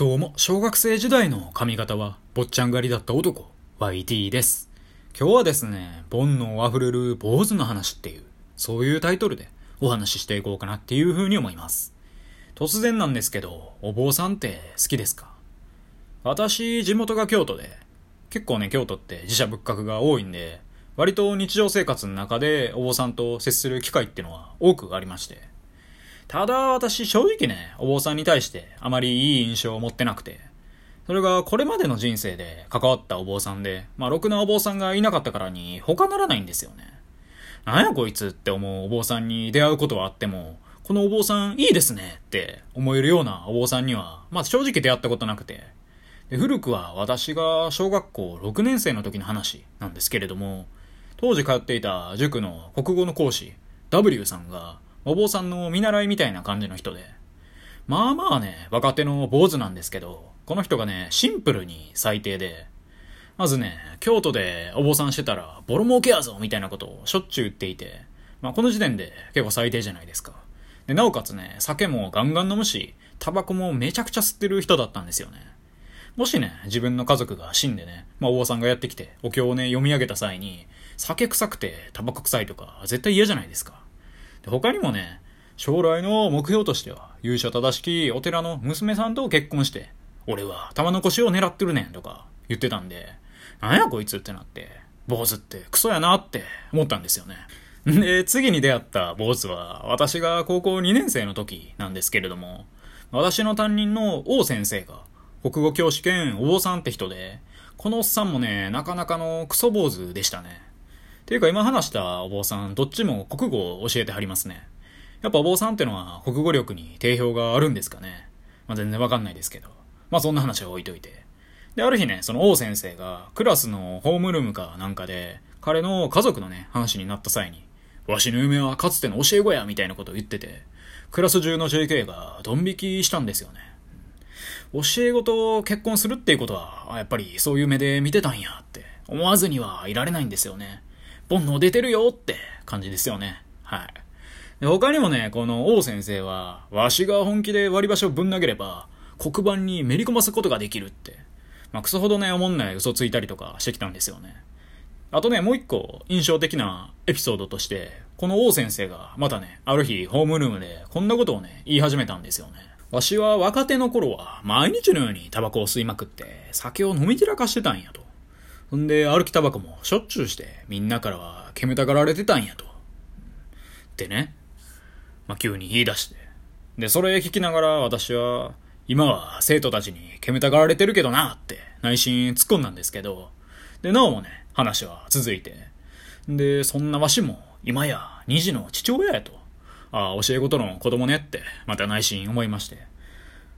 どうも、小学生時代の髪型は、坊ちゃん狩りだった男、YT です。今日はですね、煩悩溢れる坊主の話っていう、そういうタイトルでお話ししていこうかなっていう風に思います。突然なんですけど、お坊さんって好きですか？私、地元が京都で、結構ね、京都って自社仏閣が多いんで、割と日常生活の中でお坊さんと接する機会ってのは多くありまして、ただ私正直ね、お坊さんに対してあまりいい印象を持ってなくて、それがこれまでの人生で関わったお坊さんで、まあろくなお坊さんがいなかったからに他ならないんですよね。なんやこいつって思うお坊さんに出会うことはあっても、このお坊さんいいですねって思えるようなお坊さんには、まあ正直出会ったことなくて、で古くは私が小学校6年生の時の話なんですけれども、当時通っていた塾の国語の講師、W さんが、お坊さんの見習いみたいな感じの人で、まあまあね、若手の坊主なんですけど、この人がね、シンプルに最低で、まずね、京都でお坊さんしてたら、ボロ儲けやぞみたいなことをしょっちゅう言っていて、まあこの時点で結構最低じゃないですか。で、なおかつね、酒もガンガン飲むし、タバコもめちゃくちゃ吸ってる人だったんですよね。もしね、自分の家族が死んでね、まあお坊さんがやってきて、お経をね、読み上げた際に、酒臭くてタバコ臭いとか、絶対嫌じゃないですか。で他にもね、将来の目標としては、勇者正しきお寺の娘さんと結婚して、俺は玉の腰を狙ってるねんとか言ってたんで、なんやこいつってなって、坊主ってクソやなって思ったんですよね。で、次に出会った坊主は、私が高校2年生の時なんですけれども、私の担任の王先生が、国語教師兼お坊さんって人で、このおっさんもね、なかなかのクソ坊主でしたね。ていうか今話したお坊さん、どっちも国語を教えてはりますね。やっぱお坊さんってのは国語力に定評があるんですかね。まあ、全然わかんないですけど。まあそんな話は置いといて。で、ある日ね、その王先生がクラスのホームルームかなんかで、彼の家族のね、話になった際に、わしの夢はかつての教え子やみたいなことを言ってて、クラス中の JK がドン引きしたんですよね。教え子と結婚するっていうことは、やっぱりそういう目で見てたんやって思わずにはいられないんですよね。煩悩出てるよって感じですよね。はい。で他にもね、この王先生は、わしが本気で割り箸をぶん投げれば、黒板にめり込ますことができるって。まあ、クソほどね、おもんない嘘ついたりとかしてきたんですよね。あとね、もう一個印象的なエピソードとして、この王先生がまたね、ある日ホームルームでこんなことをね、言い始めたんですよね。わしは若手の頃は毎日のようにタバコを吸いまくって酒を飲み散らかしてたんやと。ほんで、歩きタバコもしょっちゅうして、みんなからは煙たがられてたんやと。ってね。まあ、急に言い出して。で、それ聞きながら私は、今は生徒たちに煙たがられてるけどなって内心突っ込んだんですけど、で、なおもね、話は続いて。で、そんなわしも今や二児の父親やと。ああ、教え子との子供ねって、また内心思いまして。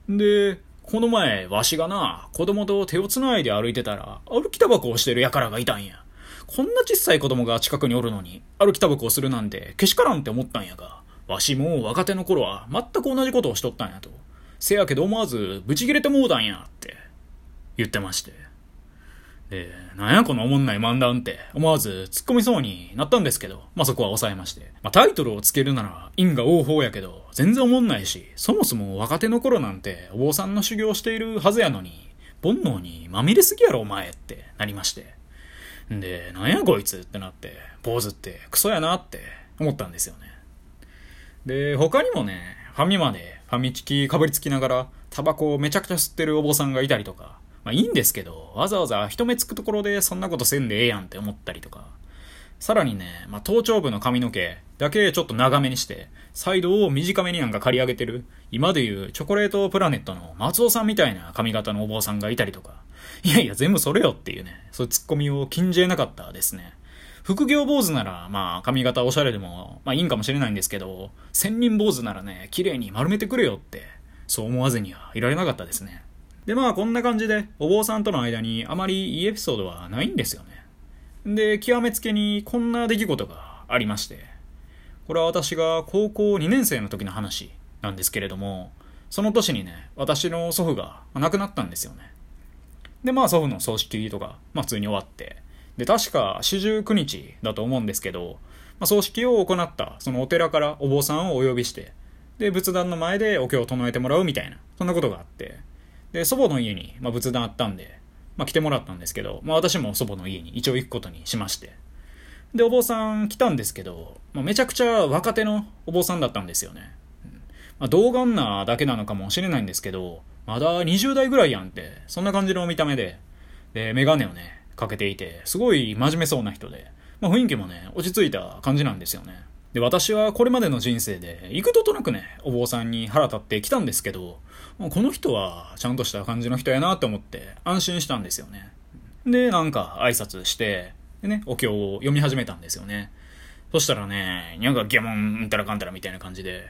で、この前、わしがな、子供と手を繋いで歩いてたら、歩きタバコをしてる輩がいたんや。こんな小さい子供が近くにおるのに、歩きタバコをするなんて、けしからんって思ったんやが、わしも若手の頃は全く同じことをしとったんやと。せやけど思わず、ブチ切れてもうたんや、って言ってまして。で、なんやこのおもんない漫談って思わず突っ込みそうになったんですけど、まあ、そこは抑えまして。まあ、タイトルをつけるなら因果応報やけど、全然おもんないし、そもそも若手の頃なんてお坊さんの修行しているはずやのに、煩悩にまみれすぎやろお前ってなりまして。んで、なんやこいつってなって、坊主ってクソやなって思ったんですよね。で、他にもね、ファミマでファミチキかぶりつきながら、タバコをめちゃくちゃ吸ってるお坊さんがいたりとか、まあいいんですけど、わざわざ人目つくところでそんなことせんでええやんって思ったりとか。さらにね、まあ頭頂部の髪の毛だけちょっと長めにして、サイドを短めになんか刈り上げてる、今でいうチョコレートプラネットの松尾さんみたいな髪型のお坊さんがいたりとか。いやいや、全部それよっていうね、そういうツッコミを禁じ得なかったですね。副業坊主なら、まあ、髪型おしゃれでも、まあいいんかもしれないんですけど、千人坊主ならね、綺麗に丸めてくれよって、そう思わずにはいられなかったですね。で、まあこんな感じで、お坊さんとの間にあまりいいエピソードはないんですよね。で、極めつけにこんな出来事がありまして、これは私が高校2年生の時の話なんですけれども、その年にね、私の祖父が亡くなったんですよね。で、まあ祖父の葬式とか、まあ普通に終わって、で、確か四十九日だと思うんですけど、まあ、葬式を行ったそのお寺からお坊さんをお呼びして、で、仏壇の前でお経を唱えてもらうみたいな、そんなことがあって、で、祖母の家に、まあ、仏壇あったんで、まあ、来てもらったんですけど、まあ、私も祖母の家に一応行くことにしまして。で、お坊さん来たんですけど、まあ、めちゃくちゃ若手のお坊さんだったんですよね。まあ、童顔なだけなのかもしれないんですけど、まだ20代ぐらいやんって、そんな感じの見た目で、で、メガネをね、かけていて、すごい真面目そうな人で、まあ、雰囲気もね、落ち着いた感じなんですよね。で、私はこれまでの人生で、幾度となくね、お坊さんに腹立ってきたんですけど、この人はちゃんとした感じの人やなって思って安心したんですよね。で、なんか挨拶して、でね、お経を読み始めたんですよね。そしたらね、にゃんかギャモンんたらかんたらみたいな感じで、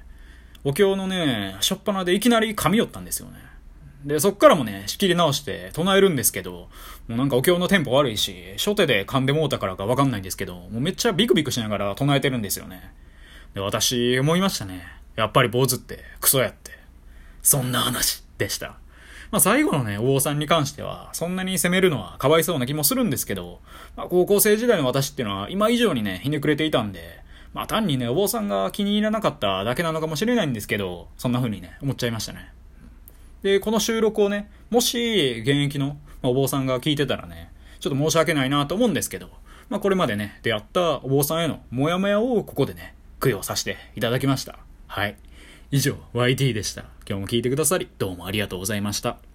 お経のね、しょっぱなでいきなり噛み寄ったんですよね。で、そっからもね、仕切り直して唱えるんですけど、もうなんかお経のテンポ悪いし、初手で噛んでもうたからかわかんないんですけど、もうめっちゃビクビクしながら唱えてるんですよね。で、私思いましたね。やっぱり坊主ってクソやって。そんな話でした。まあ最後のね、お坊さんに関しては、そんなに責めるのはかわいそうな気もするんですけど、まあ高校生時代の私っていうのは今以上にね、ひねくれていたんで、まあ単にね、お坊さんが気に入らなかっただけなのかもしれないんですけど、そんな風にね、思っちゃいましたね。で、この収録をね、もし現役のお坊さんが聞いてたらね、ちょっと申し訳ないなと思うんですけど、まあこれまでね、出会ったお坊さんへのモヤモヤをここでね、供養させていただきました。はい。以上、YT でした。今日も聞いてくださり、どうもありがとうございました。